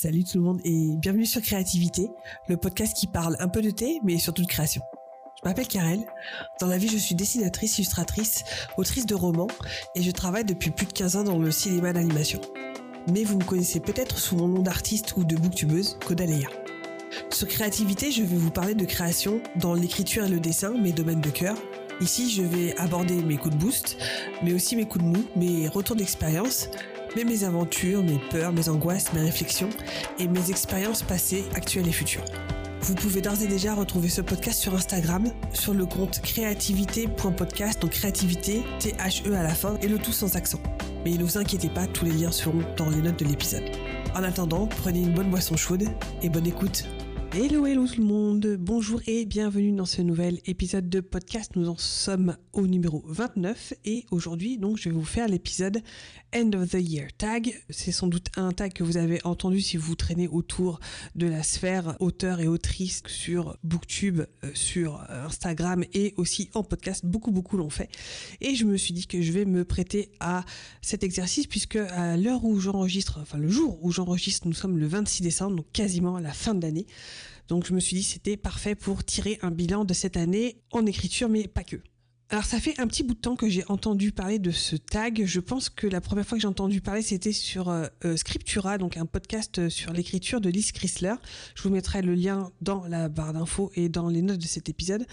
Salut tout le monde et bienvenue sur Créativité, le podcast qui parle un peu de thé mais surtout de création. Je m'appelle Karel. Dans la vie, je suis dessinatrice, illustratrice, autrice de romans et je travaille depuis plus de 15 ans dans le cinéma d'animation. Mais vous me connaissez peut-être sous mon nom d'artiste ou de booktubeuse, Kodaleya. Sur Créativité, je vais vous parler de création dans l'écriture et le dessin, mes domaines de cœur. Ici, je vais aborder mes coups de boost, mais aussi mes coups de mou, mes retours d'expérience, mes aventures, mes peurs, mes angoisses, mes réflexions et mes expériences passées, actuelles et futures. Vous pouvez d'ores et déjà retrouver ce podcast sur Instagram, sur le compte créativité.podcast, donc créativité, T-H-E à la fin, et le tout sans accent. Mais ne vous inquiétez pas, tous les liens seront dans les notes de l'épisode. En attendant, prenez une bonne boisson chaude et bonne écoute. Hello, hello tout le monde, bonjour et bienvenue dans ce nouvel épisode de podcast. Nous en sommes au numéro 29 et aujourd'hui donc je vais vous faire l'épisode End of the Year Tag. C'est sans doute un tag que vous avez entendu si vous traînez autour de la sphère auteur et autrice sur Booktube, euh, sur euh, Instagram et aussi en podcast. Beaucoup beaucoup l'ont fait et je me suis dit que je vais me prêter à cet exercice puisque à l'heure où j'enregistre, enfin le jour où j'enregistre, nous sommes le 26 décembre, donc quasiment à la fin de l'année. Donc je me suis dit c'était parfait pour tirer un bilan de cette année en écriture, mais pas que. Alors ça fait un petit bout de temps que j'ai entendu parler de ce tag. Je pense que la première fois que j'ai entendu parler, c'était sur euh, euh, Scriptura, donc un podcast sur l'écriture de Liz Chrysler. Je vous mettrai le lien dans la barre d'infos et dans les notes de cet épisode.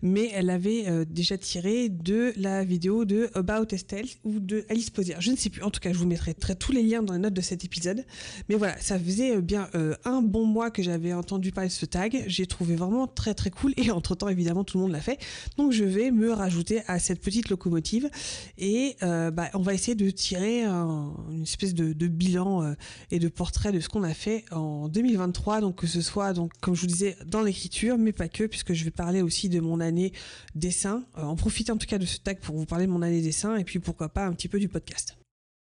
Mais elle avait euh, déjà tiré de la vidéo de About Estelle ou de Alice Posier. Je ne sais plus. En tout cas, je vous mettrai tous les liens dans les notes de cet épisode. Mais voilà, ça faisait bien un bon mois que j'avais entendu parler de ce tag. J'ai trouvé vraiment très très cool. Et entre temps, évidemment, tout le monde l'a fait. Donc je vais me rajouter à cette petite locomotive. Et euh, bah, on va essayer de tirer une espèce de, bilan euh, et de portrait de ce qu'on a fait en 2023 donc que ce soit donc comme je vous disais dans l'écriture mais pas que puisque je vais parler aussi de mon année dessin. Euh, en profiter en tout cas de ce tag pour vous parler de mon année dessin et puis pourquoi pas un petit peu du podcast.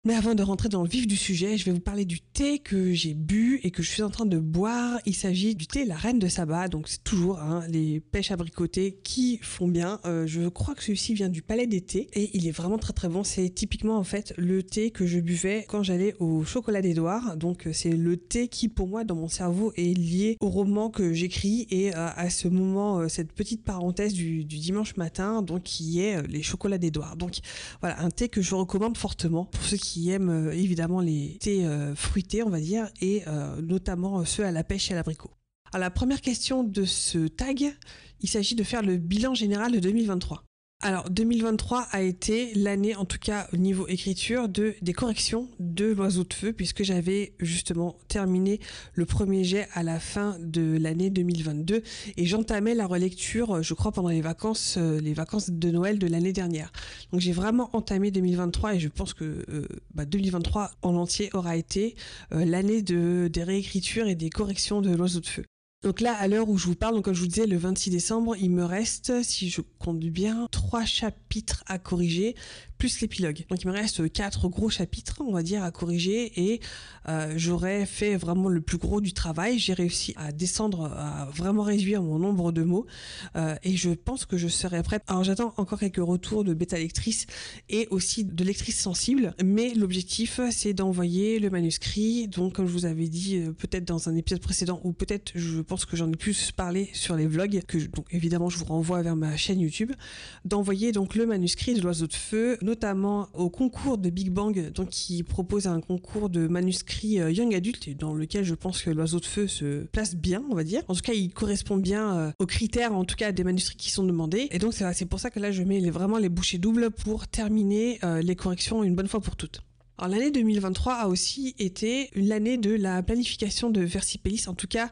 Mais avant de rentrer dans le vif du sujet, je vais vous parler du thé que j'ai bu et que je suis en train de boire. Il s'agit du thé La Reine de Saba, donc c'est toujours hein, les pêches abricotées qui font bien. Euh, je crois que celui-ci vient du Palais d'été et il est vraiment très très bon. C'est typiquement en fait le thé que je buvais quand j'allais au Chocolat d'Edouard. Donc euh, c'est le thé qui pour moi dans mon cerveau est lié au roman que j'écris et euh, à ce moment, cette petite parenthèse du, du, dimanche matin, donc qui est les Chocolats d'Edouard. Donc voilà, un thé que je recommande fortement pour ceux qui qui aiment euh, évidemment les thés euh, fruités, on va dire, et euh, notamment ceux à la pêche et à l'abricot. Alors la première question de ce tag, il s'agit de faire le bilan général de 2023. Alors 2023 a été l'année, en tout cas au niveau écriture, de des corrections de l'oiseau de feu puisque j'avais justement terminé le premier jet à la fin de l'année 2022 et j'entamais la relecture, je crois pendant les vacances, euh, les vacances de Noël de l'année dernière. Donc j'ai vraiment entamé 2023 et je pense que 2023 euh, bah, en entier aura été euh, l'année de des réécritures et des corrections de l'oiseau de feu. Donc là, à l'heure où je vous parle, donc comme je vous disais, le 26 décembre, il me reste, si je compte bien, trois chapitres à corriger, plus l'épilogue. Donc il me reste quatre gros chapitres, on va dire, à corriger et euh, j'aurais fait vraiment le plus gros du travail. J'ai réussi à descendre, à vraiment réduire mon nombre de mots euh, et je pense que je serai prête. Alors j'attends encore quelques retours de bêta lectrice et aussi de lectrice sensible, mais l'objectif c'est d'envoyer le manuscrit. Donc comme je vous avais dit euh, peut-être dans un épisode précédent ou peut-être je pense que j'en ai plus parlé sur les vlogs, que donc évidemment je vous renvoie vers ma chaîne YouTube, d'envoyer donc le manuscrit de l'oiseau de feu notamment au concours de Big Bang, donc qui propose un concours de manuscrits euh, young adult, dans lequel je pense que l'oiseau de feu se place bien, on va dire. En tout cas, il correspond bien euh, aux critères, en tout cas des manuscrits qui sont demandés. Et donc c'est pour ça que là, je mets vraiment les bouchées doubles pour terminer euh, les corrections une bonne fois pour toutes. Alors l'année 2023 a aussi été l'année de la planification de Versipellis, en tout cas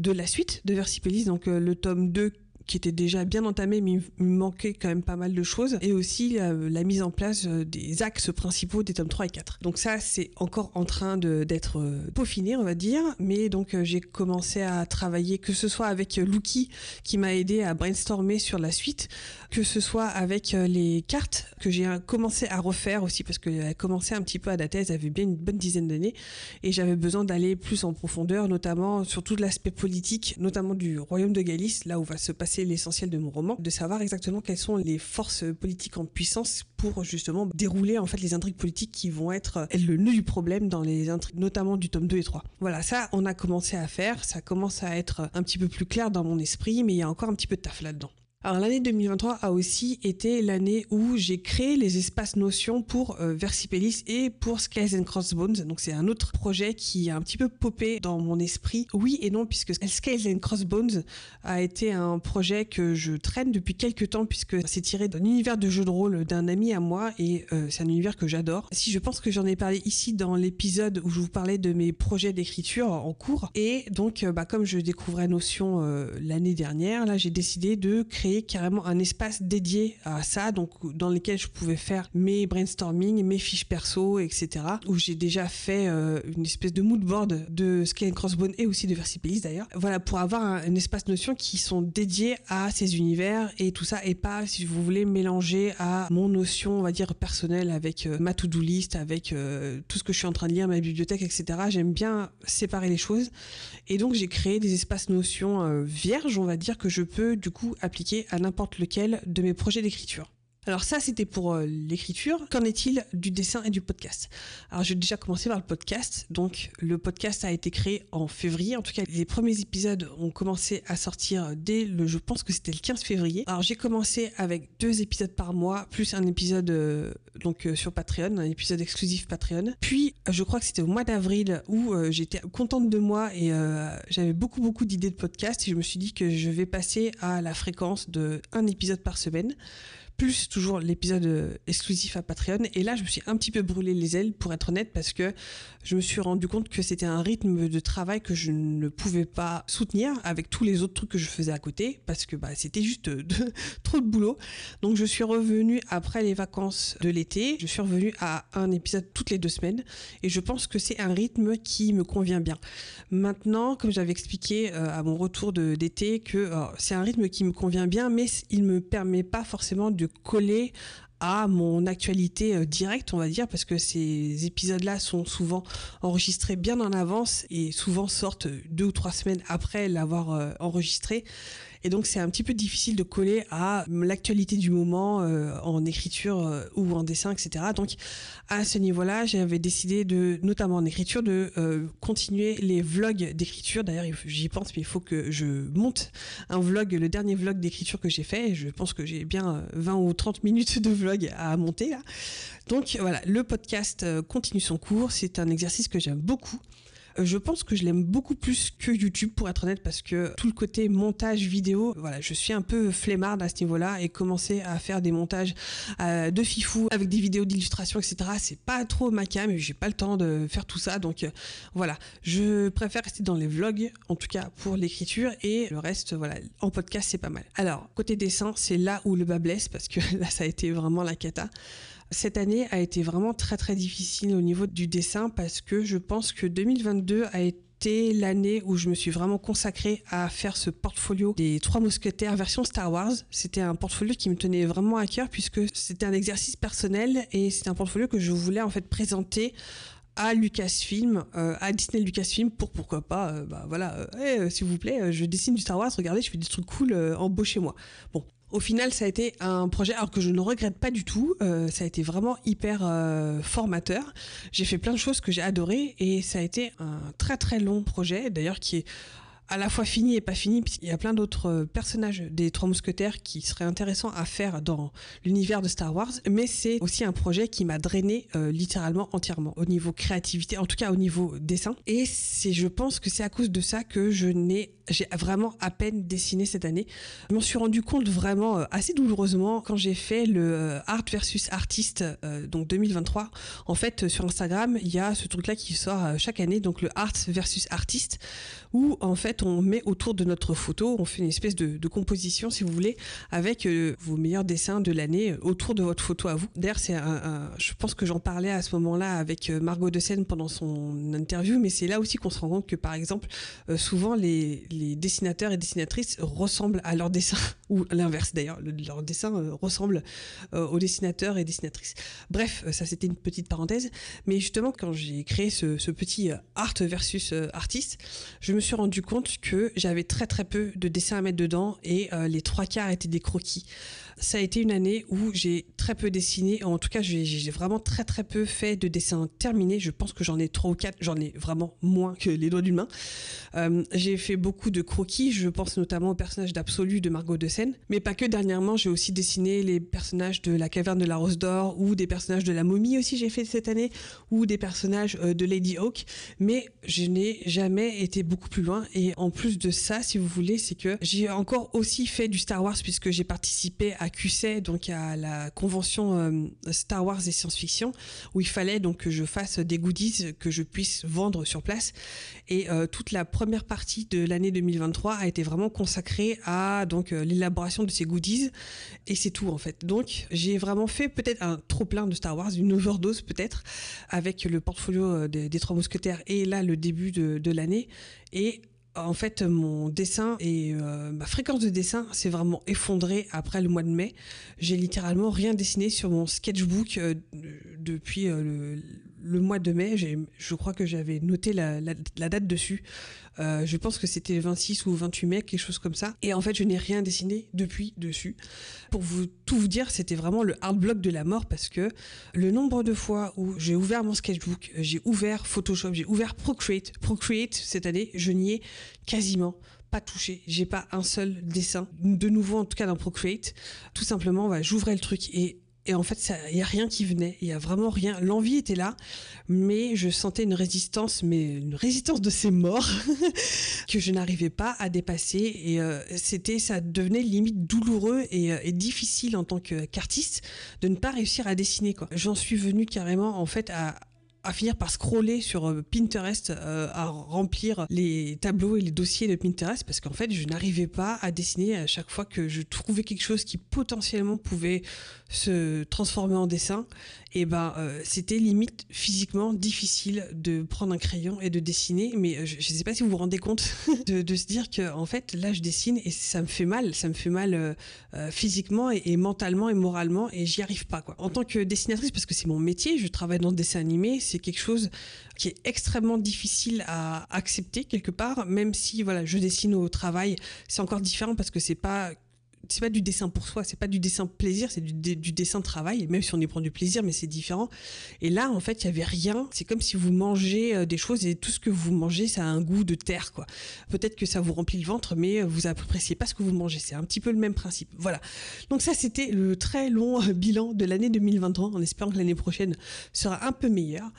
de la suite de Versipellis, donc le tome 2 qui était déjà bien entamé, mais il manquait quand même pas mal de choses, et aussi euh, la mise en place euh, des axes principaux des tomes 3 et 4. Donc ça, c'est encore en train d'être euh, peaufiné, on va dire, mais donc j'ai commencé à travailler, que ce soit avec Luki, qui m'a aidé à brainstormer sur la suite, que ce soit avec les cartes que j'ai commencé à refaire aussi, parce qu'elle a commencé un petit peu à dater, elle avait bien une bonne dizaine d'années, et j'avais besoin d'aller plus en profondeur, notamment sur tout l'aspect politique, notamment du royaume de Galice, là où va se passer c'est l'essentiel de mon roman, de savoir exactement quelles sont les forces politiques en puissance pour justement dérouler en fait les intrigues politiques qui vont être le nœud du problème dans les intrigues, notamment du tome 2 et 3. Voilà, ça, on a commencé à faire, ça commence à être un petit peu plus clair dans mon esprit, mais il y a encore un petit peu de taf là-dedans. Alors l'année 2023 a aussi été l'année où j'ai créé les espaces notions pour euh, Versipelis et pour Skies and Crossbones. Donc c'est un autre projet qui a un petit peu popé dans mon esprit. Oui et non puisque Skies and Crossbones a été un projet que je traîne depuis quelques temps puisque c'est tiré d'un univers de jeu de rôle d'un ami à moi et euh, c'est un univers que j'adore. Si je pense que j'en ai parlé ici dans l'épisode où je vous parlais de mes projets d'écriture en cours et donc euh, bah, comme je découvrais Notion l'année dernière, là j'ai décidé de créer carrément un espace dédié à ça, donc dans lequel je pouvais faire mes brainstorming, mes fiches perso, etc. Où j'ai déjà fait euh, une espèce de mood board de Scale Crossbone et aussi de Versipelis d'ailleurs. Voilà, pour avoir un, espace notion qui sont dédiés à ces univers et tout ça, et pas, si vous voulez, mélanger à mon notion, on va dire, personnelle avec euh, ma to-do list, avec euh, tout ce que je suis en train de lire, ma bibliothèque, etc. J'aime bien séparer les choses. Et donc j'ai créé des espaces notions vierges, on va dire, que je peux du coup appliquer à n'importe lequel de mes projets d'écriture. Alors ça, c'était pour euh, l'écriture. Qu'en est-il du dessin et du podcast? Alors j'ai déjà commencé par le podcast. Donc le podcast a été créé en février. En tout cas, les premiers épisodes ont commencé à sortir dès le, je pense que c'était le 15 février. Alors j'ai commencé avec deux épisodes par mois, plus un épisode euh, donc euh, sur Patreon, un épisode exclusif Patreon. Puis je crois que c'était au mois d'avril où j'étais contente de moi et j'avais beaucoup beaucoup d'idées de podcast et je me suis dit que je vais passer à la fréquence de un épisode par semaine plus toujours l'épisode euh, exclusif à Patreon. Et là, je me suis un petit peu brûlé les ailes, pour être honnête, parce que je me suis rendu compte que c'était un rythme de travail que je ne pouvais pas soutenir avec tous les autres trucs que je faisais à côté, parce que bah, c'était juste de, trop de boulot. Donc, je suis revenue après les vacances de l'été. Je suis revenue à un épisode toutes les deux semaines. Et je pense que c'est un rythme qui me convient bien. Maintenant, comme j'avais expliqué euh, à mon retour d'été, que euh, c'est un rythme qui me convient bien, mais il me permet pas forcément de coller à mon actualité euh, directe, on va dire, parce que ces épisodes-là sont souvent enregistrés bien en avance et souvent sortent deux ou trois semaines après l'avoir euh, enregistré. Et donc c'est un petit peu difficile de coller à l'actualité du moment euh, en écriture euh, ou en dessin, etc. Donc à ce niveau-là, j'avais décidé de, notamment en écriture, de euh, continuer les vlogs d'écriture. D'ailleurs, j'y pense, mais il faut que je monte un vlog, le dernier vlog d'écriture que j'ai fait. Je pense que j'ai bien 20 ou 30 minutes de vlog à monter. Donc voilà, le podcast continue son cours. C'est un exercice que j'aime beaucoup. Euh, je pense que je l'aime beaucoup plus que YouTube pour être honnête parce que tout le côté montage vidéo, voilà, je suis un peu flemmarde à ce niveau-là et commencer à faire des montages euh, de fifou avec des vidéos d'illustration, etc. C'est pas trop ma cam, j'ai pas le temps de faire tout ça, donc euh, voilà, je préfère rester dans les vlogs, en tout cas pour l'écriture et le reste, voilà, en podcast c'est pas mal. Alors côté dessin, c'est là où le bas blesse parce que là ça a été vraiment la cata. Cette année a été vraiment très très difficile au niveau du dessin parce que je pense que 2022 a été l'année où je me suis vraiment consacrée à faire ce portfolio des trois mousquetaires version Star Wars. C'était un portfolio qui me tenait vraiment à cœur puisque c'était un exercice personnel et c'était un portfolio que je voulais en fait présenter à Lucasfilm, euh, à Disney Lucasfilm pour pourquoi pas, euh, bah voilà, euh, s'il vous plaît, je dessine du Star Wars, regardez, je fais des trucs cool, embauchez-moi. Bon, au final, ça a été un projet, alors que je ne regrette pas du tout. Euh, ça a été vraiment hyper euh, formateur. J'ai fait plein de choses que j'ai adorées et ça a été un très très long projet, d'ailleurs qui est à la fois fini et pas fini, puisqu'il y a plein d'autres euh, personnages des Trois Mousquetaires qui seraient intéressants à faire dans l'univers de Star Wars, mais c'est aussi un projet qui m'a drainé littéralement entièrement au niveau créativité, en tout cas au niveau dessin. Et c'est, je pense que c'est à cause de ça que je n'ai j'ai vraiment à peine dessiné cette année. Je m'en suis rendu compte vraiment euh, assez douloureusement quand j'ai fait le euh, Art versus Artiste euh, donc 2023. En fait, sur Instagram, il y a ce truc-là qui sort chaque année, donc le Art versus Artiste, où en fait on met autour de notre photo, on fait une espèce de, composition, si vous voulez, avec vos meilleurs dessins de l'année autour de votre photo à vous. D'ailleurs, c'est un, je pense que j'en parlais à ce moment-là avec Margot de Seine pendant son interview, mais c'est là aussi qu'on se rend compte que par exemple, souvent les dessinateurs et dessinatrices ressemblent à leurs dessins. ou l'inverse d'ailleurs, leur dessin euh, ressemble euh, aux dessinateurs et dessinatrices. Bref, ça c'était une petite parenthèse, mais justement quand j'ai créé ce, ce, petit art versus artiste, je me suis rendu compte que j'avais très très peu de dessins à mettre dedans et les trois quarts étaient des croquis ça a été une année où j'ai très peu dessiné. En tout cas, j'ai vraiment très très peu fait de dessins terminés. Je pense que j'en ai trois ou quatre. J'en ai vraiment moins que les doigts d'une main. Euh, j'ai fait beaucoup de croquis. Je pense notamment au personnage d'Absolu de Margot de Seine. Mais pas que dernièrement, j'ai aussi dessiné les personnages de la caverne de la Rose d'Or ou des personnages de la momie aussi, j'ai fait cette année, ou des personnages euh, de Lady Hawk. Mais je n'ai jamais été beaucoup plus loin. Et en plus de ça, si vous voulez, c'est que j'ai encore aussi fait du Star Wars puisque j'ai participé à QC, donc à la convention euh, Star Wars et science-fiction, où il fallait donc que je fasse des goodies que je puisse vendre sur place. Et euh, toute la première partie de l'année 2023 a été vraiment consacrée à donc euh, l'élaboration de ces goodies. Et c'est tout en fait. Donc j'ai vraiment fait peut-être un trop plein de Star Wars, une overdose peut-être, avec le portfolio des, des Trois Mousquetaires et là le début de, de l'année. Et en fait, mon dessin et euh, ma fréquence de dessin s'est vraiment effondrée après le mois de mai. J'ai littéralement rien dessiné sur mon sketchbook euh, depuis euh, le, mois de mai. Je crois que j'avais noté la, date dessus. Je pense que c'était 26 ou 28 mai, quelque chose comme ça. Et en fait, je n'ai rien dessiné depuis dessus. Pour vous tout vous dire, c'était vraiment le hard block de la mort parce que le nombre de fois où j'ai ouvert mon sketchbook, j'ai ouvert Photoshop, j'ai ouvert Procreate, Procreate cette année, je n'y ai quasiment pas touché. J'ai pas un seul dessin. De nouveau, en tout cas dans Procreate. Tout simplement, j'ouvrais le truc et et en fait, il y a rien qui venait. Il y a vraiment rien. L'envie était là, mais je sentais une résistance, mais une résistance de ces morts que je n'arrivais pas à dépasser. Et euh, c'était, ça devenait limite douloureux et, euh, difficile en tant qu'artiste de ne pas réussir à dessiner. J'en suis venue carrément en fait à, à finir par scroller sur euh, Pinterest, euh, à remplir les tableaux et les dossiers de Pinterest parce qu'en fait, je n'arrivais pas à dessiner à chaque fois que je trouvais quelque chose qui potentiellement pouvait se transformer en dessin. Et ben, euh, c'était limite physiquement difficile de prendre un crayon et de dessiner. Mais je ne sais pas si vous vous rendez compte de, se dire que en fait, là, je dessine et ça me fait mal, ça me fait mal physiquement et, mentalement et moralement et j'y arrive pas quoi. En tant que dessinatrice, parce que c'est mon métier, je travaille dans le dessin animé c'est quelque chose qui est extrêmement difficile à accepter quelque part, même si voilà, je dessine au travail, c'est encore différent parce que c'est pas c'est pas du dessin pour soi, c'est pas du dessin plaisir, c'est du, dessin travail, même si on y prend du plaisir, mais c'est différent. Et là, en fait, il y avait rien. C'est comme si vous mangez euh, des choses et tout ce que vous mangez, ça a un goût de terre, quoi. Peut-être que ça vous remplit le ventre, mais vous appréciez pas ce que vous mangez. C'est un petit peu le même principe. Voilà. Donc ça, c'était le très long euh, bilan de l'année 2023, en espérant que l'année prochaine sera un peu meilleure.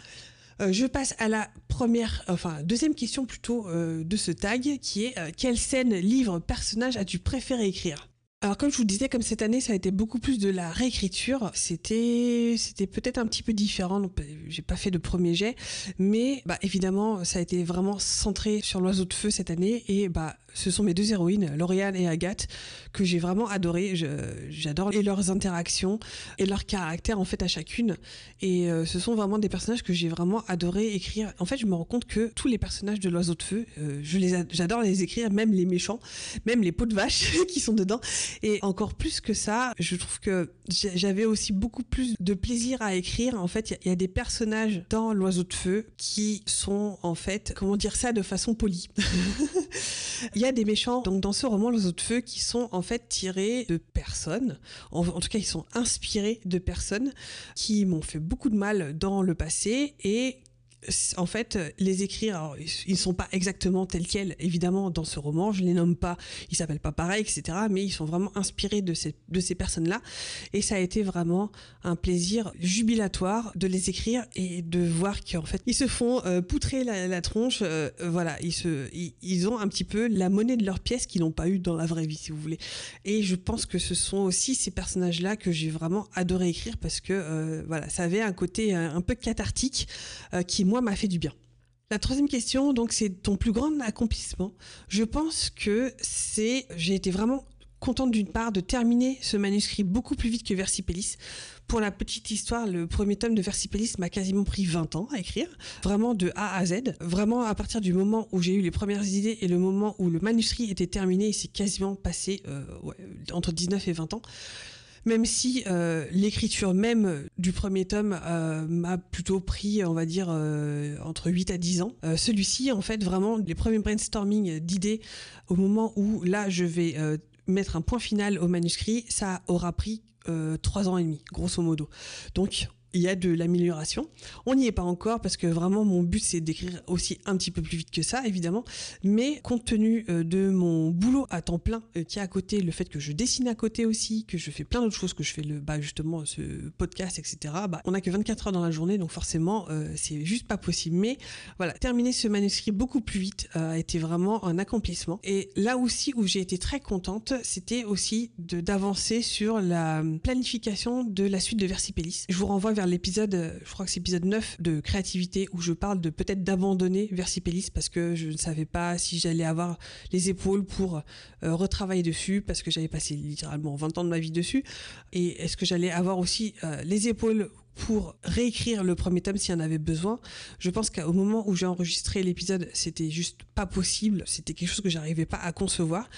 Euh, je passe à la première, enfin deuxième question plutôt de ce tag, qui est quelle scène, livre, personnage as-tu préféré écrire? Alors comme je vous disais, comme cette année ça a été beaucoup plus de la réécriture, c'était c'était peut-être un petit peu différent. Donc j'ai pas fait de premier jet, mais bah évidemment ça a été vraiment centré sur l'oiseau de feu cette année et bah ce sont mes deux héroïnes, Lauriane et Agathe, que j'ai vraiment adoré. J'adore et leurs interactions et leur caractère en fait à chacune. Et euh, ce sont vraiment des personnages que j'ai vraiment adoré écrire. En fait, je me rends compte que tous les personnages de l'oiseau de feu, euh, j'adore les écrire, même les méchants, même les pots de vache qui sont dedans. Et encore plus que ça, je trouve que j'avais aussi beaucoup plus de plaisir à écrire. En fait, il y, a des personnages dans l'oiseau de feu qui sont en fait, comment dire ça de façon polie. Il y a des méchants donc dans ce roman L'oiseau de feu qui sont en fait tirés de personnes. En, en tout cas, ils sont inspirés de personnes qui m'ont fait beaucoup de mal dans le passé et en fait, les écrire, ils sont pas exactement tels quels, évidemment, dans ce roman. Je les nomme pas, ils s'appellent pas pareil, etc. Mais ils sont vraiment inspirés de ces, personnes-là. Et ça a été vraiment un plaisir jubilatoire de les écrire et de voir qu'en fait, ils se font euh, poutrer la, tronche. Euh, voilà, ils, se, ils, ont un petit peu la monnaie de leur pièce qu'ils n'ont pas eu dans la vraie vie, si vous voulez. Et je pense que ce sont aussi ces personnages-là que j'ai vraiment adoré écrire parce que, euh, voilà, ça avait un côté un peu cathartique qui moi, m'a fait du bien. La troisième question, donc, c'est ton plus grand accomplissement. Je pense que c'est, j'ai été vraiment contente d'une part de terminer ce manuscrit beaucoup plus vite que Versipellis. Pour la petite histoire, le premier tome de Versipellis m'a quasiment pris 20 ans à écrire, vraiment de A à Z. Vraiment à partir du moment où j'ai eu les premières idées et le moment où le manuscrit était terminé, il s'est quasiment passé euh, entre 19 et 20 ans même si euh, l'écriture même du premier tome euh, m'a plutôt pris, on va dire, euh, entre 8 à 10 ans. Celui-ci, en fait, vraiment, les premiers brainstorming d'idées, au moment où là, je vais mettre un point final au manuscrit, ça aura pris 3 ans et demi, grosso modo. Donc, il y a de l'amélioration. On n'y est pas encore parce que vraiment mon but c'est d'écrire aussi un petit peu plus vite que ça évidemment, mais compte tenu euh, de mon boulot à temps plein euh, qui est à côté, le fait que je dessine à côté aussi, que je fais plein d'autres choses, que je fais le bah justement ce podcast etc. Bah on a que 24 heures dans la journée donc forcément euh, c'est juste pas possible. Mais voilà terminer ce manuscrit beaucoup plus vite a été vraiment un accomplissement. Et là aussi où j'ai été très contente, c'était aussi d'avancer sur la planification de la suite de Versipellis. Je vous renvoie vers l'épisode, euh, je crois que c'est l'épisode 9 de créativité où je parle de peut-être d'abandonner Versipellis parce que je ne savais pas si j'allais avoir les épaules pour euh, retravailler dessus parce que j'avais passé littéralement 20 ans de ma vie dessus. Et est-ce que j'allais avoir aussi euh, les épaules pour réécrire le premier tome s'il y en avait besoin. Je pense qu'au moment où j'ai enregistré l'épisode, c'était juste pas possible. C'était quelque chose que j'arrivais pas à concevoir.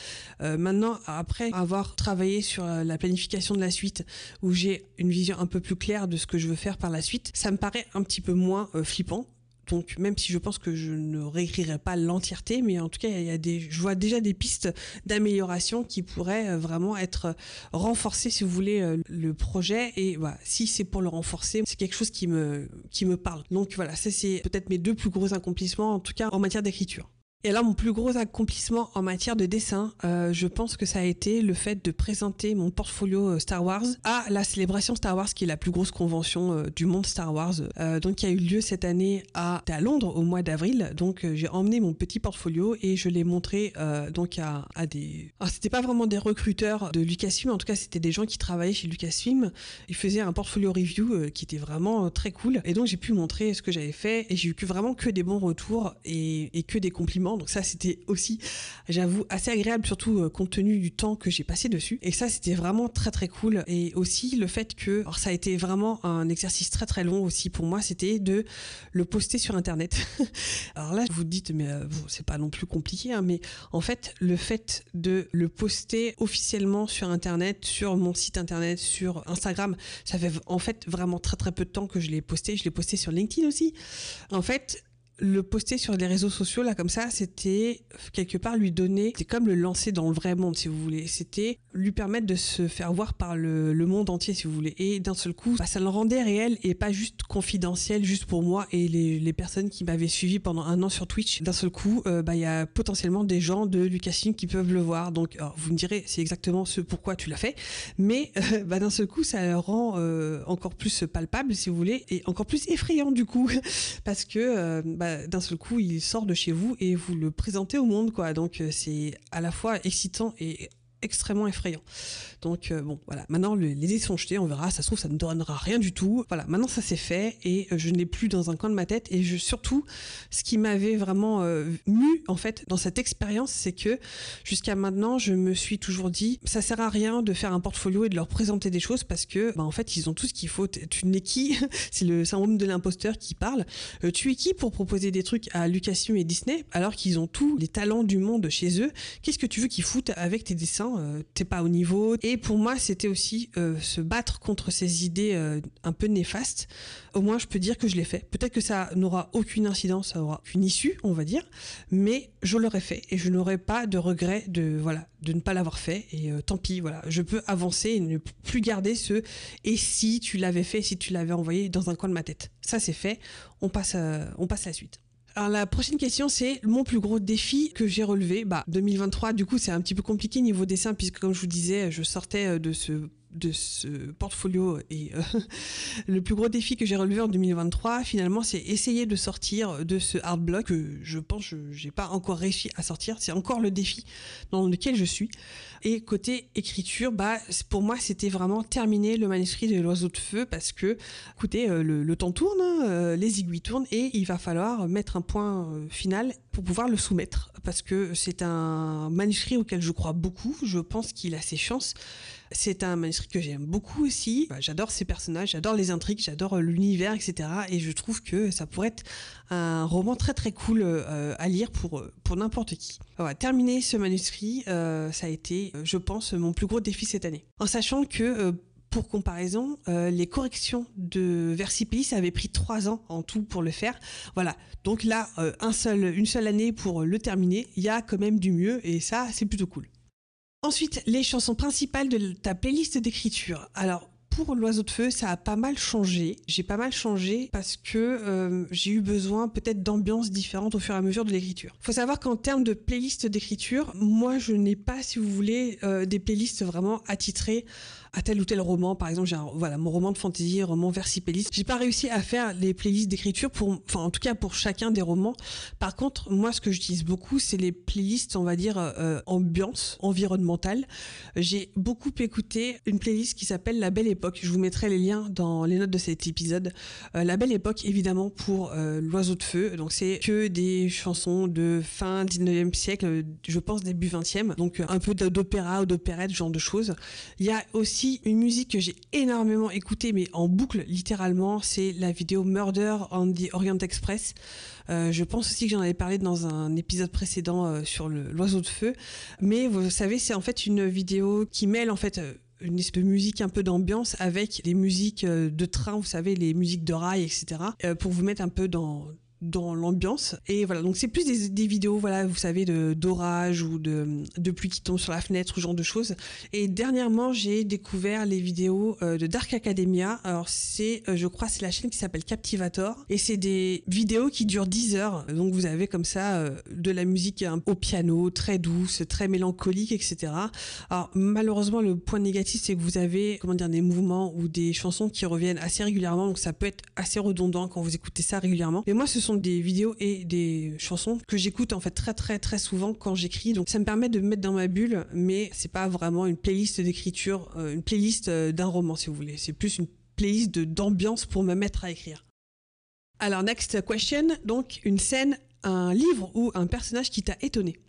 Euh, maintenant, après avoir travaillé sur la planification de la suite, où j'ai une vision un peu plus claire de ce que je veux faire par la suite, ça me paraît un petit peu moins euh, flippant donc même si je pense que je ne réécrirai pas l'entièreté, mais en tout cas il y a des, je vois déjà des pistes d'amélioration qui pourraient euh, vraiment être renforcées si vous voulez euh, le projet et voilà, si c'est pour le renforcer, c'est quelque chose qui me qui me parle. Donc voilà, ça c'est peut-être mes deux plus gros accomplissements en tout cas en matière d'écriture. Et là, mon plus gros accomplissement en matière de dessin, euh, je pense que ça a été le fait de présenter mon portfolio euh, Star Wars à la célébration Star Wars, qui est la plus grosse convention euh, du monde Star Wars, donc qui a eu lieu cette année à, à Londres au mois d'avril. Donc j'ai emmené mon petit portfolio et je l'ai montré donc à, à des. Alors c'était pas vraiment des recruteurs de Lucasfilm, en tout cas c'était des gens qui travaillaient chez Lucasfilm. Ils faisaient un portfolio review qui était vraiment très cool. Et donc j'ai pu montrer ce que j'avais fait et j'ai eu vraiment que des bons retours et, et que des compliments donc ça, c'était aussi, j'avoue, assez agréable, surtout euh, compte tenu du temps que j'ai passé dessus. Et ça, c'était vraiment très très cool. Et aussi le fait que, alors ça a été vraiment un exercice très très long aussi pour moi, c'était de le poster sur Internet. alors là, vous dites, mais euh, c'est pas non plus compliqué, hein, mais en fait, le fait de le poster officiellement sur Internet, sur mon site Internet, sur Instagram, ça fait en fait vraiment très très peu de temps que je l'ai posté. Je l'ai posté sur LinkedIn aussi. En fait, le poster sur les réseaux sociaux là comme ça, c'était quelque part lui donner, c'est comme le lancer dans le vrai monde si vous voulez. C'était lui permettre de se faire voir par le, monde entier si vous voulez. Et d'un seul coup, bah, ça le rendait réel et pas juste confidentiel, juste pour moi et les, personnes qui m'avaient suivi pendant un an sur Twitch. D'un seul coup, euh, bah, il y a potentiellement des gens de Lucasfilm qui peuvent le voir. Donc vous me direz, c'est exactement ce pourquoi tu l'as fait. Mais euh, bah, d'un seul coup, ça le rend euh, encore plus palpable si vous voulez et encore plus effrayant du coup parce que bah, d'un seul coup, il sort de chez vous et vous le présentez au monde, quoi. Donc, euh, c'est à la fois excitant et extrêmement effrayant. Donc euh, bon, voilà. Maintenant, les dés sont jetés, on verra. Ça se trouve, ça ne donnera rien du tout. Voilà. Maintenant, ça c'est fait et euh, je ne l'ai plus dans un coin de ma tête. Et je, surtout, ce qui m'avait vraiment euh, mu en fait dans cette expérience, c'est que jusqu'à maintenant, je me suis toujours dit, ça sert à rien de faire un portfolio et de leur présenter des choses parce que, bah, en fait, ils ont tout ce qu'il faut. Tu n'es qui? C'est le syndrome de l'imposteur qui parle. tu es qui pour proposer des trucs à Lucasfilm et Disney alors qu'ils ont tous les talents du monde chez eux? Qu'est-ce que tu veux qu'ils foutent avec tes dessins? Euh, t'es pas au niveau. Et pour moi, c'était aussi euh, se battre contre ces idées euh, un peu néfastes. Au moins, je peux dire que je l'ai fait. Peut-être que ça n'aura aucune incidence, ça aura une issue, on va dire, mais je l'aurais fait et je n'aurais pas de regret de voilà de ne pas l'avoir fait. Et tant pis, voilà, je peux avancer et ne plus garder ce et si tu l'avais fait, si tu l'avais envoyé dans un coin de ma tête. Ça, c'est fait. On passe, on passe à la suite. Alors la prochaine question c'est mon plus gros défi que j'ai relevé. Bah 2023 du coup c'est un petit peu compliqué niveau dessin puisque comme je vous disais je sortais euh, de ce de ce portfolio et euh, le plus gros défi que j'ai relevé en 2023 finalement c'est essayer de sortir de ce hard block que je pense que j'ai pas encore réussi à sortir c'est encore le défi dans lequel je suis et côté écriture bah pour moi c'était vraiment terminer le manuscrit de l'oiseau de feu parce que écoutez euh, le, temps tourne euh, les aiguilles tournent et il va falloir mettre un point final pour pouvoir le soumettre parce que c'est un manuscrit auquel je crois beaucoup. Je pense qu'il a ses chances. C'est un manuscrit que j'aime beaucoup aussi. Bah, j'adore ces personnages, j'adore les intrigues, j'adore l'univers, etc. Et je trouve que ça pourrait être un roman très très cool euh, à lire pour, pour n'importe qui. Voilà, terminer ce manuscrit, euh, ça a été, je pense, mon plus gros défi cette année. En sachant que euh, pour comparaison, euh, les corrections de Versipillis avaient pris trois ans en tout pour le faire. Voilà. Donc là, euh, un seul, une seule année pour le terminer. Il y a quand même du mieux et ça, c'est plutôt cool. Ensuite, les chansons principales de ta playlist d'écriture. Alors, pour l'oiseau de feu, ça a pas mal changé. J'ai pas mal changé parce que euh, j'ai eu besoin peut-être d'ambiances différentes au fur et à mesure de l'écriture. Faut savoir qu'en termes de playlist d'écriture, moi je n'ai pas, si vous voulez, des playlists vraiment attitrées à tel ou tel roman. Par exemple, j'ai voilà mon roman de fantasy, roman versipéliste. J'ai pas réussi à faire les playlists d'écriture pour, enfin en tout cas pour chacun des romans. Par contre, moi ce que j'utilise beaucoup, c'est les playlists, on va dire euh, ambiance, environnementale. J'ai beaucoup écouté une playlist qui s'appelle La Belle Époque. Je vous mettrai les liens dans les notes de cet épisode. Euh, La Belle Époque, évidemment pour euh, l'Oiseau de Feu. Donc c'est que des chansons de fin 19e siècle, je pense début 20e. Donc un peu d'opéra ou d'opérette, genre de choses. Il y a aussi une musique que j'ai énormément écoutée, mais en boucle littéralement, c'est la vidéo Murder on the Orient Express. Euh, je pense aussi que j'en avais parlé dans un épisode précédent euh, sur l'oiseau de feu. Mais vous savez, c'est en fait une vidéo qui mêle en fait euh, une espèce de musique un peu d'ambiance avec les musiques de train, vous savez, les musiques de rail, etc. pour vous mettre un peu dans, dans l'ambiance. Et voilà, donc c'est plus des, vidéos, voilà, vous savez, d'orage ou de, de pluie qui tombe sur la fenêtre, ce genre de choses. Et dernièrement, j'ai découvert les vidéos euh, de Dark Academia. Alors c'est, euh, je crois, c'est la chaîne qui s'appelle Captivator. Et c'est des vidéos qui durent 10 heures. Donc vous avez comme ça euh, de la musique au piano, très douce, très mélancolique, etc. Alors malheureusement, le point négatif, c'est que vous avez, comment dire, des mouvements ou des chansons qui reviennent assez régulièrement. Donc ça peut être assez redondant quand vous écoutez ça régulièrement. Mais moi, ce sont des vidéos et des chansons que j'écoute en fait très très très souvent quand j'écris. Donc ça me permet de me mettre dans ma bulle, mais c'est pas vraiment une playlist d'écriture, euh, une playlist euh, d'un roman si vous voulez. C'est plus une playlist d'ambiance pour me mettre à écrire. Alors next question, donc une scène, un livre ou un personnage qui t'a étonné?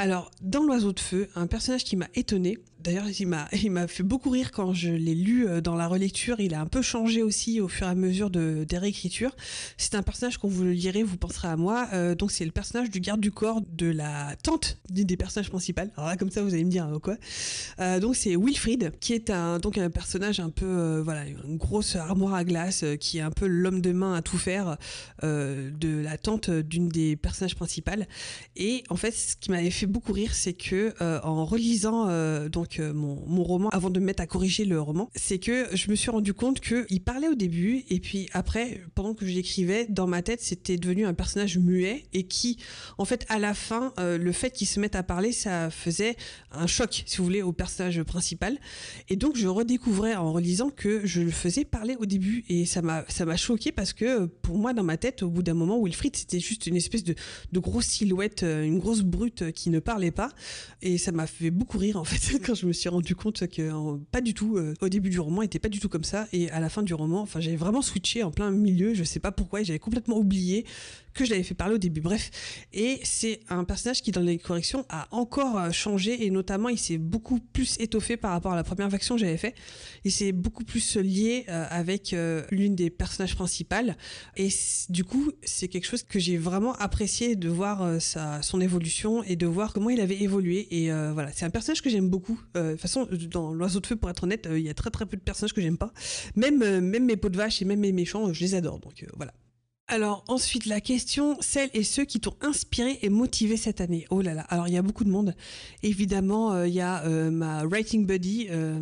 Alors, dans L'Oiseau de Feu, un personnage qui m'a étonné, d'ailleurs il m'a, fait beaucoup rire quand je l'ai lu euh, dans la relecture, il a un peu changé aussi au fur et à mesure de, des réécritures. C'est un personnage, quand vous le lirez, vous penserez à moi, euh, donc c'est le personnage du garde du corps de la tante d'une des personnages principales. Alors là, comme ça, vous allez me dire euh, quoi. donc c'est Wilfried, qui est un, donc un personnage un peu, voilà, une grosse armoire à glace, qui est un peu l'homme de main à tout faire de la tante d'une des personnages principales. Et en fait, ce qui m'avait fait beaucoup rire, c'est que en relisant euh, euh, mon, roman avant de me mettre à corriger le roman, c'est que je me suis rendu compte que il parlait au début et puis après, pendant que je l'écrivais, dans ma tête, c'était devenu un personnage muet et qui, en fait, à la fin, le fait qu'il se mette à parler, ça faisait un choc, si vous voulez, au personnage principal. Et donc, je redécouvrais en relisant que je le faisais parler au début et ça m'a choqué parce que pour moi, dans ma tête, au bout d'un moment, Wilfried, c'était juste une espèce de, grosse silhouette, une grosse brute qui ne parlait pas. Et ça m'a fait beaucoup rire en fait quand je me suis rendu compte que pas du tout, euh, au début du roman, était pas du tout comme ça. Et à la fin du roman, enfin, j'avais vraiment switché en plein milieu. Je sais pas pourquoi, j'avais complètement oublié que je l'avais fait parler au début. Bref, et c'est un personnage qui dans les corrections a encore euh, changé et notamment il s'est beaucoup plus étoffé par rapport à la première version que j'avais fait. Il s'est beaucoup plus lié euh, avec l'une des personnages principales et du coup c'est quelque chose que j'ai vraiment apprécié de voir sa, son évolution et de voir comment il avait évolué. Et euh, voilà, c'est un personnage que j'aime beaucoup. Euh, de toute façon, dans L'Oiseau de Feu, pour être honnête, euh, il y a très très peu de personnages que j'aime pas. Même, même mes pots de vache et même mes méchants, je les adore. Donc voilà. Alors ensuite la question, celles et ceux qui t'ont inspiré et motivé cette année. Oh là là, alors il y a beaucoup de monde. Évidemment, euh, il y a euh, ma writing buddy, euh,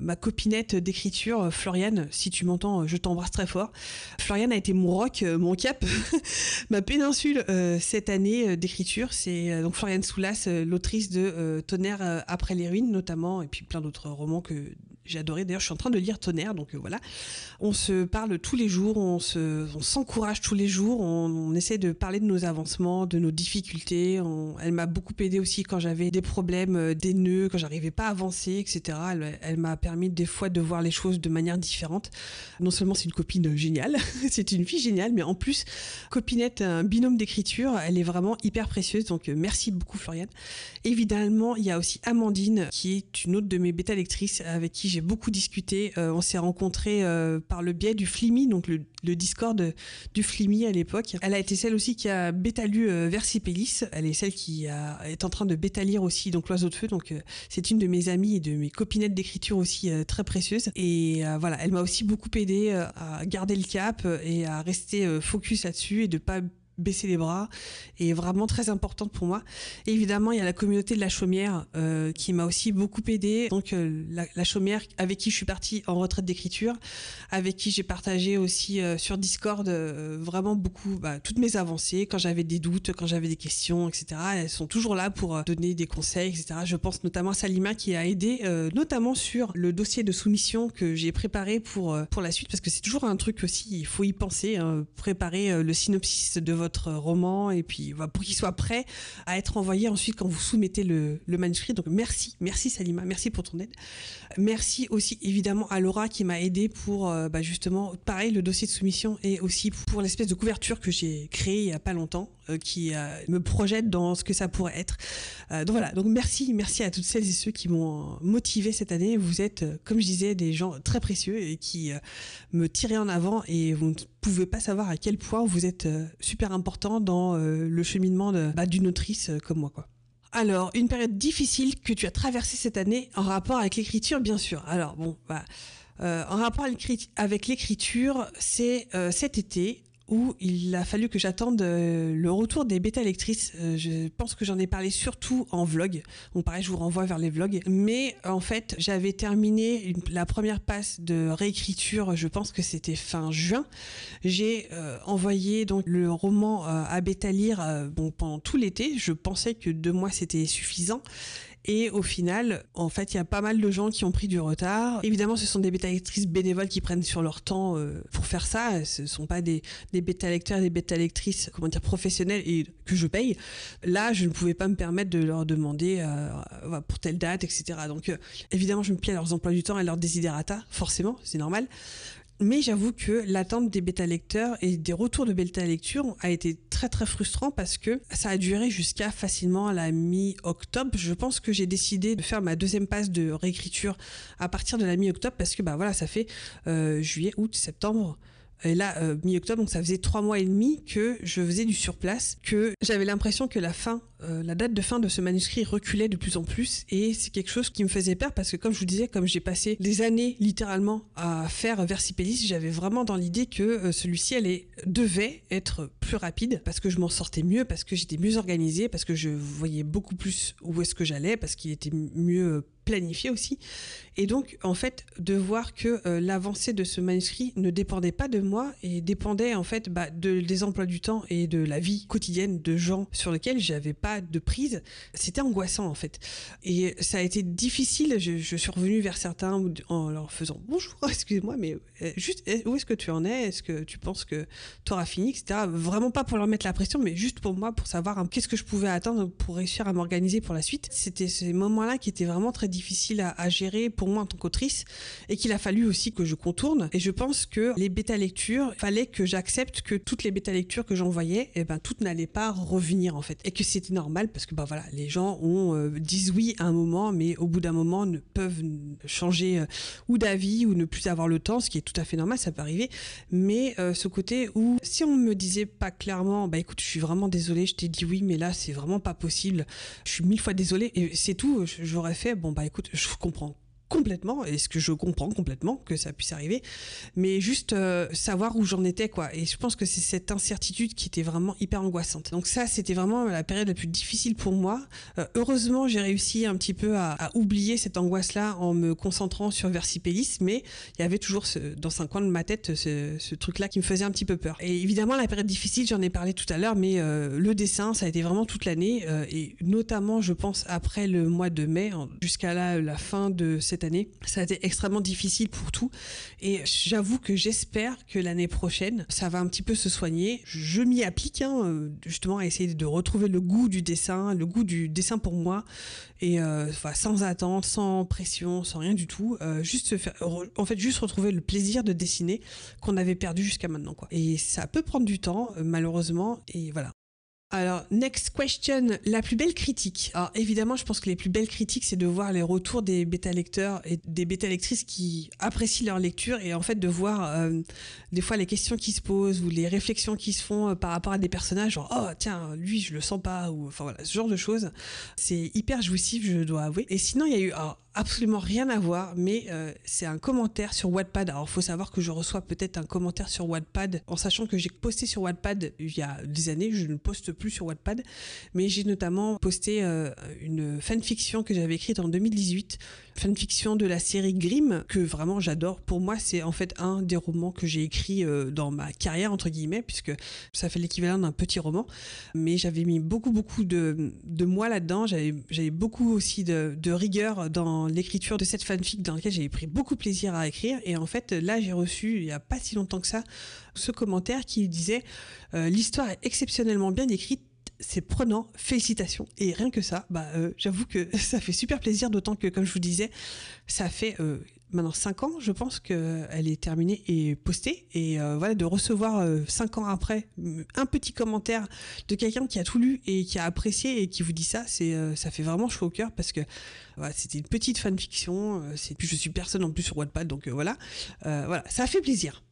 ma, copinette d'écriture, Floriane. Si tu m'entends, je t'embrasse très fort. Floriane a été mon rock, mon cap, ma péninsule cette année d'écriture. C'est donc Floriane Soulas, l'autrice de Tonnerre après les ruines notamment, et puis plein d'autres romans que j'ai adoré. D'ailleurs, je suis en train de lire Tonnerre, donc euh, voilà. On se parle tous les jours, on se, on s'encourage tous les jours, on, essaie de parler de nos avancements, de nos difficultés. elle m'a beaucoup aidé aussi quand j'avais des problèmes, euh, des nœuds, quand j'arrivais pas à avancer, etc. Elle, m'a permis des fois de voir les choses de manière différente. Non seulement c'est une copine géniale, c'est une fille géniale, mais en plus, copinette, un binôme d'écriture, elle est vraiment hyper précieuse. Donc merci beaucoup Floriane. Évidemment, il y a aussi Amandine qui est une autre de mes bêta lectrices avec qui j'ai beaucoup discuté. Euh, on s'est rencontrés euh, par le biais du Flimi, donc le, Discord du Flimi à l'époque. Elle a été celle aussi qui a bêta lu euh, Versipellis. Elle est celle qui est en train de bêta lire aussi donc l'oiseau de feu. Donc c'est une de mes amies et de mes copinettes d'écriture aussi très précieuses. Et voilà, elle m'a aussi beaucoup aidé à garder le cap et à rester focus là-dessus et de pas baisser les bras est vraiment très importante pour moi. évidemment, il y a la communauté de la chaumière euh, qui m'a aussi beaucoup aidé. Donc euh, la, chaumière avec qui je suis partie en retraite d'écriture, avec qui j'ai partagé aussi euh, sur Discord vraiment beaucoup bah, toutes mes avancées quand j'avais des doutes, quand j'avais des questions, etc. Elles sont toujours là pour donner des conseils, etc. Je pense notamment à Salima qui a aidé notamment sur le dossier de soumission que j'ai préparé pour pour la suite parce que c'est toujours un truc aussi il faut y penser, hein, préparer le synopsis de votre roman et puis pour qu'il soit prêt à être envoyé ensuite quand vous soumettez le, manuscrit. Donc merci, merci Salima, merci pour ton aide. Merci aussi évidemment à Laura qui m'a aidé pour euh, bah, justement pareil le dossier de soumission et aussi pour l'espèce de couverture que j'ai créée il y a pas longtemps qui euh, me projette dans ce que ça pourrait être. donc voilà, donc merci, merci à toutes celles et ceux qui m'ont motivé cette année. Vous êtes, comme je disais, des gens très précieux et qui me tiraient en avant et vous pouvez pas savoir à quel point vous êtes euh, super important dans euh, le cheminement bah, d'une autrice euh, comme moi. Alors, une période difficile que tu as traversée cette année en rapport avec l'écriture, bien sûr. Alors, bon, bah, en rapport avec l'écriture, c'est cet été, où il a fallu que j'attende euh, le retour des bêta lectrices. Euh, je pense que j'en ai parlé surtout en vlog. Bon, pareil, je vous renvoie vers les vlogs. Mais en fait, j'avais terminé la première passe de réécriture, je pense que c'était fin juin. J'ai euh, envoyé donc le roman à bêta lire bon, pendant tout l'été. Je pensais que deux mois c'était suffisant. Et au final, en fait, il y a pas mal de gens qui ont pris du retard. Évidemment, ce sont des bêta-lectrices bénévoles qui prennent sur leur temps euh, pour faire ça. Ce ne sont pas des, des bêta-lecteurs, des bêta-lectrices, comment dire, professionnels et que je paye. Là, je ne pouvais pas me permettre de leur demander euh, pour telle date, etc. Donc, euh, évidemment, je me plie à leurs emplois du temps et à leurs desiderata, forcément, c'est normal. Mais j'avoue que l'attente des bêta lecteurs et des retours de bêta lecture a été très très frustrant parce que ça a duré jusqu'à facilement la mi-octobre. Je pense que j'ai décidé de faire ma deuxième passe de réécriture à partir de la mi-octobre parce que bah voilà, ça fait euh, juillet, août, septembre. Et là, euh, mi-octobre, donc ça faisait trois mois et demi que je faisais du surplace, que j'avais l'impression que la fin, euh, la date de fin de ce manuscrit reculait de plus en plus, et c'est quelque chose qui me faisait peur parce que, comme je vous disais, comme j'ai passé des années littéralement à faire Versipellis, j'avais vraiment dans l'idée que euh, celui-ci allait devait être plus rapide parce que je m'en sortais mieux, parce que j'étais mieux organisée, parce que je voyais beaucoup plus où est-ce que j'allais, parce qu'il était mieux planifié aussi. Et donc, en fait, de voir que euh, l'avancée de ce manuscrit ne dépendait pas de moi et dépendait en fait bah, de, des emplois du temps et de la vie quotidienne de gens sur lesquels j'avais pas de prise, c'était angoissant en fait. Et ça a été difficile. Je, suis revenue vers certains en leur faisant bonjour, excusez-moi, mais euh, juste où est-ce que tu en es? Est-ce que tu penses que tu auras fini, etc. Vraiment pas pour leur mettre la pression, mais juste pour moi, pour savoir hein, qu'est-ce que je pouvais attendre pour réussir à m'organiser pour la suite. C'était ces moments-là qui étaient vraiment très difficiles difficile à, gérer pour moi en tant qu'autrice et qu'il a fallu aussi que je contourne. Et je pense que les bêta lectures, fallait que j'accepte que toutes les bêta lectures que j'envoyais, eh ben toutes n'allaient pas revenir en fait, et que c'était normal parce que bah voilà, les gens ont euh, disent oui à un moment, mais au bout d'un moment ne peuvent changer euh, ou d'avis ou ne plus avoir le temps, ce qui est tout à fait normal, ça peut arriver. Mais euh, ce côté où si on me disait pas clairement, bah écoute, je suis vraiment désolée, je t'ai dit oui, mais là c'est vraiment pas possible, je suis mille fois désolée et c'est tout, j'aurais fait bon bah écoute, je comprends complètement et ce que je comprends complètement que ça puisse arriver mais juste euh, savoir où j'en étais quoi. Et je pense que c'est cette incertitude qui était vraiment hyper angoissante. Donc ça c'était vraiment la période la plus difficile pour moi. Euh, heureusement j'ai réussi un petit peu à, oublier cette angoisse là en me concentrant sur Versipellis mais il y avait toujours dans un coin de ma tête ce, truc là qui me faisait un petit peu peur. Et évidemment la période difficile j'en ai parlé tout à l'heure mais euh, le dessin ça a été vraiment toute l'année et notamment je pense après le mois de mai jusqu'à la fin de cette cette année. Ça a été extrêmement difficile pour tout. Et j'avoue que j'espère que l'année prochaine, ça va un petit peu se soigner. Je m'y applique, hein, justement, à essayer de retrouver le goût du dessin, le goût du dessin pour moi. Et euh, sans attente, sans pression, sans rien du tout. Euh, juste faire, en fait, juste retrouver le plaisir de dessiner qu'on avait perdu jusqu'à maintenant. Quoi. Et ça peut prendre du temps, euh, malheureusement. Et voilà. Alors, next question, la plus belle critique. Alors, évidemment, je pense que les plus belles critiques, c'est de voir les retours des bêta-lecteurs et des bêta-lectrices qui apprécient leur lecture et en fait de voir euh, des fois les questions qui se posent ou les réflexions qui se font euh, par rapport à des personnages, genre, oh, tiens, lui, je le sens pas, ou enfin voilà, ce genre de choses. C'est hyper jouissif, je dois avouer. Et sinon, il y a eu, absolument rien à voir, mais euh, c'est un commentaire sur Wattpad. Alors, faut savoir que je reçois peut-être un commentaire sur Wattpad, en sachant que j'ai posté sur Wattpad il y a des années, je ne poste plus sur Wattpad, mais j'ai notamment posté euh, une fanfiction que j'avais écrite en 2018 fanfiction de la série Grimm que vraiment j'adore. Pour moi, c'est en fait un des romans que j'ai écrit euh, dans ma carrière entre guillemets, puisque ça fait l'équivalent d'un petit roman. Mais j'avais mis beaucoup beaucoup de, de moi là-dedans. J'avais beaucoup aussi de, de rigueur dans l'écriture de cette fanfic dans laquelle j'avais pris beaucoup plaisir à écrire. Et en fait, là, j'ai reçu il y a pas si longtemps que ça ce commentaire qui disait euh, l'histoire est exceptionnellement bien écrite c'est prenant, félicitations. Et rien que ça, bah, euh, j'avoue que ça fait super plaisir, d'autant que, comme je vous disais, ça fait euh, maintenant 5 ans, je pense, qu'elle est terminée et postée. Et euh, voilà, de recevoir 5 ans après un petit commentaire de quelqu'un qui a tout lu et qui a apprécié et qui vous dit ça, c'est ça fait vraiment chaud au cœur parce que c'était une petite fanfiction. c'est je suis personne en plus sur Wattpad, donc voilà, voilà, ça fait plaisir.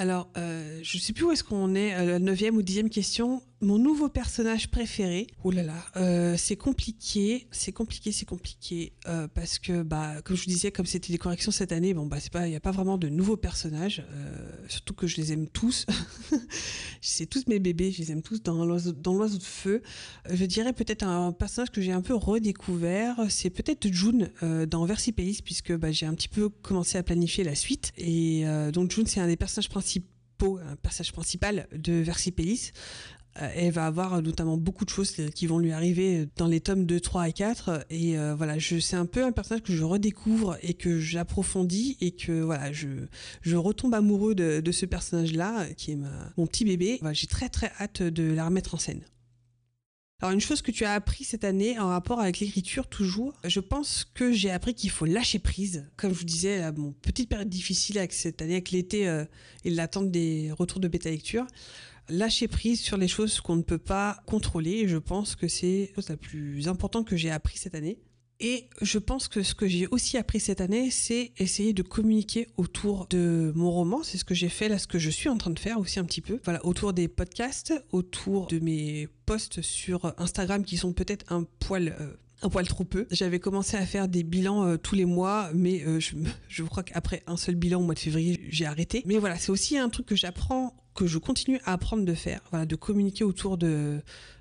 Alors, euh, je ne sais plus où est-ce qu'on est, la neuvième ou dixième question mon nouveau personnage préféré. Oh là là, euh, c'est compliqué, c'est compliqué, c'est compliqué euh, parce que bah comme je vous disais, comme c'était des corrections cette année, bon bah il y a pas vraiment de nouveaux personnages. Euh, surtout que je les aime tous. c'est tous mes bébés, je les aime tous dans l'oiseau, de feu. Je dirais peut-être un personnage que j'ai un peu redécouvert, c'est peut-être June dans Versipellis puisque bah, j'ai un petit peu commencé à planifier la suite et donc June c'est un des personnages principaux un personnage principal de Versipellis. Euh, elle va avoir notamment beaucoup de choses qui vont lui arriver dans les tomes 2, 3 et 4. Et euh, voilà, c'est un peu un personnage que je redécouvre et que j'approfondis et que voilà, je, je retombe amoureux de, ce personnage-là, qui est mon petit bébé. J'ai très très hâte de la remettre en scène. Alors une chose que tu as appris cette année en rapport avec l'écriture toujours, je pense que j'ai appris qu'il faut lâcher prise. Comme je vous disais, mon petite période difficile avec cette année, avec l'été euh, et l'attente des retours de bêta lecture lâcher prise sur les choses qu'on ne peut pas contrôler. Je pense que c'est la plus importante que j'ai appris cette année. Et je pense que ce que j'ai aussi appris cette année, c'est essayer de communiquer autour de mon roman. C'est ce que j'ai fait là, ce que je suis en train de faire aussi un petit peu. Voilà, autour des podcasts, autour de mes posts sur Instagram qui sont peut-être un poil euh, un poil trop peu. J'avais commencé à faire des bilans euh, tous les mois, mais euh, je, crois qu'après un seul bilan au mois de février, j'ai arrêté. Mais voilà, c'est aussi un truc que j'apprends que je continue à apprendre de faire, voilà, de communiquer autour de,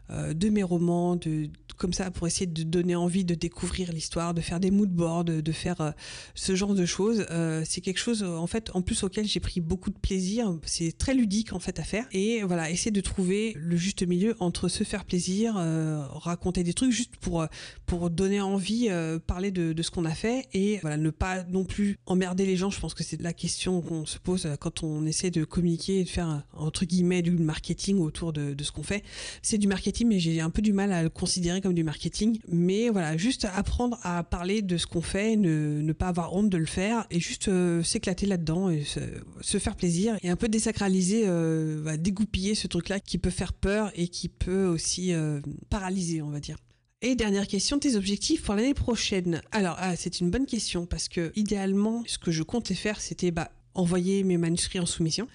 de mes romans, de, comme ça pour essayer de donner envie de découvrir l'histoire, de faire des mood boards, de, faire euh, ce genre de choses. Euh, c'est quelque chose en fait en plus auquel j'ai pris beaucoup de plaisir. C'est très ludique en fait à faire et voilà essayer de trouver le juste milieu entre se faire plaisir, raconter des trucs juste pour pour donner envie, parler de, de ce qu'on a fait et voilà ne pas non plus emmerder les gens. Je pense que c'est la question qu'on se pose quand on essaie de communiquer et de faire entre guillemets du marketing autour de, de ce qu'on fait. C'est du marketing mais j'ai un peu du mal à le considérer comme du marketing. Mais voilà, juste apprendre à parler de ce qu'on fait, ne, pas avoir honte de le faire et juste euh, s'éclater là-dedans et se, faire plaisir et un peu désacraliser, euh, dégoupiller ce truc-là qui peut faire peur et qui peut aussi euh, paralyser, on va dire. Et dernière question, tes objectifs pour l'année prochaine? Alors, ah, c'est une bonne question parce que idéalement, ce que je comptais faire, c'était bah, envoyer mes manuscrits en soumission.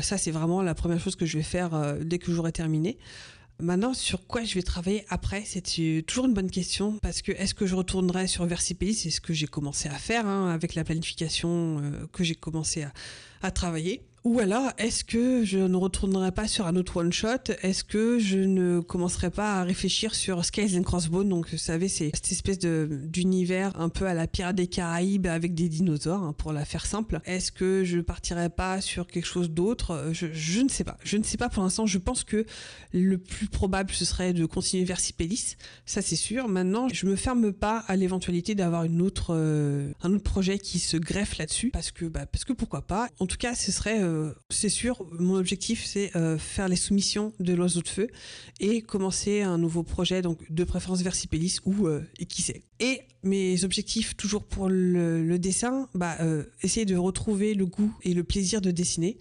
ça, c'est vraiment la première chose que je vais faire dès que j'aurai terminé. Maintenant, sur quoi je vais travailler après, c'est toujours une bonne question parce que est-ce que je retournerai sur Versipelli C'est ce que j'ai commencé à faire hein, avec la planification euh, que j'ai commencé à, travailler. Ou alors, est-ce que je ne retournerai pas sur un autre one-shot? Est-ce que je ne commencerai pas à réfléchir sur Skies and Crossbones? Donc, vous savez, c'est cette espèce d'univers un peu à la Pirate des Caraïbes avec des dinosaures, hein, pour la faire simple. Est-ce que je partirai pas sur quelque chose d'autre? Je, ne sais pas. Je ne sais pas pour l'instant. Je pense que le plus probable, ce serait de continuer vers Sipélis. Ça, c'est sûr. Maintenant, je me ferme pas à l'éventualité d'avoir euh, un autre projet qui se greffe là-dessus. Parce que, bah, parce que pourquoi pas? En tout cas, ce serait... Euh, c'est sûr, mon objectif, c'est euh, faire les soumissions de l'oiseau de feu et commencer un nouveau projet, donc de préférence Versipellis ou euh, qui sait. Et mes objectifs, toujours pour le, dessin, bah, essayer de retrouver le goût et le plaisir de dessiner.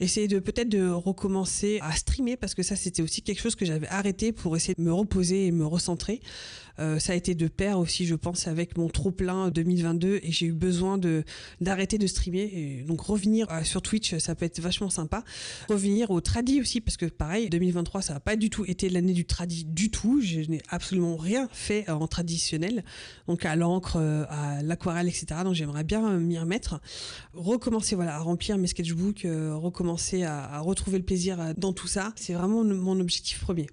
Essayer de peut-être de recommencer à streamer parce que ça, c'était aussi quelque chose que j'avais arrêté pour essayer de me reposer et me recentrer. Euh, ça a été de pair aussi, je pense, avec mon trop plein 2022 et j'ai eu besoin de d'arrêter de streamer donc revenir euh, sur Twitch, ça peut être vachement sympa. Revenir au tradi aussi parce que pareil, 2023 ça n'a pas du tout été l'année du tradi du tout. Je n'ai absolument rien fait en traditionnel, donc à l'encre, euh, à l'aquarelle, etc. Donc j'aimerais bien m'y remettre, recommencer voilà à remplir mes sketchbooks, à, à retrouver le plaisir dans tout ça. C'est vraiment mon objectif premier.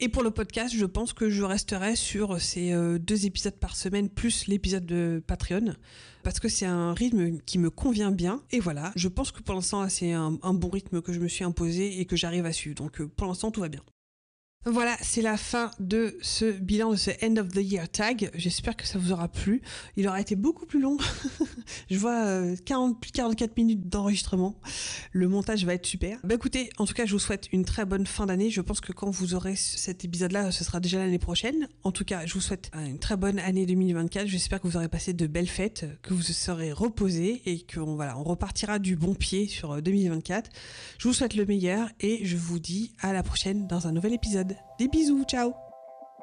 Et pour le podcast, je pense que je resterai sur ces euh, deux épisodes par semaine plus l'épisode de Patreon parce que c'est un rythme qui me convient bien. Et voilà, je pense que pour l'instant, c'est un, un, bon rythme que je me suis imposé et que j'arrive à suivre. Donc euh, pour l'instant, tout va bien. Voilà, c'est la fin de ce bilan de ce End of the Year tag. J'espère que ça vous aura plu. Il aura été beaucoup plus long. Je vois 40, plus 44 minutes d'enregistrement. Le montage va être super. Bah écoutez, en tout cas, je vous souhaite une très bonne fin d'année. Je pense que quand vous aurez cet épisode-là, ce sera déjà l'année prochaine. En tout cas, je vous souhaite une très bonne année 2024. J'espère que vous aurez passé de belles fêtes, que vous serez reposés et qu'on voilà, on repartira du bon pied sur 2024. Je vous souhaite le meilleur et je vous dis à la prochaine dans un nouvel épisode. Des bisous, ciao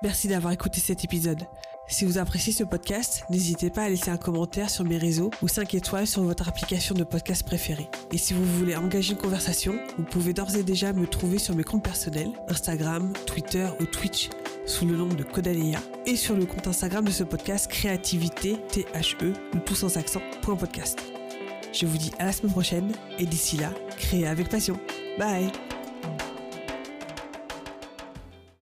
Merci d'avoir écouté cet épisode. Si vous appréciez ce podcast, n'hésitez pas à laisser un commentaire sur mes réseaux ou 5 étoiles sur votre application de podcast préférée. Et si vous voulez engager une conversation, vous pouvez d'ores et déjà me trouver sur mes comptes personnels, Instagram, Twitter ou Twitch, sous le nom de Kodaléa, et sur le compte Instagram de ce podcast, créativité, T-H-E, ou tous sans accent, podcast. Je vous dis à la semaine prochaine, et d'ici là, créez avec passion. Bye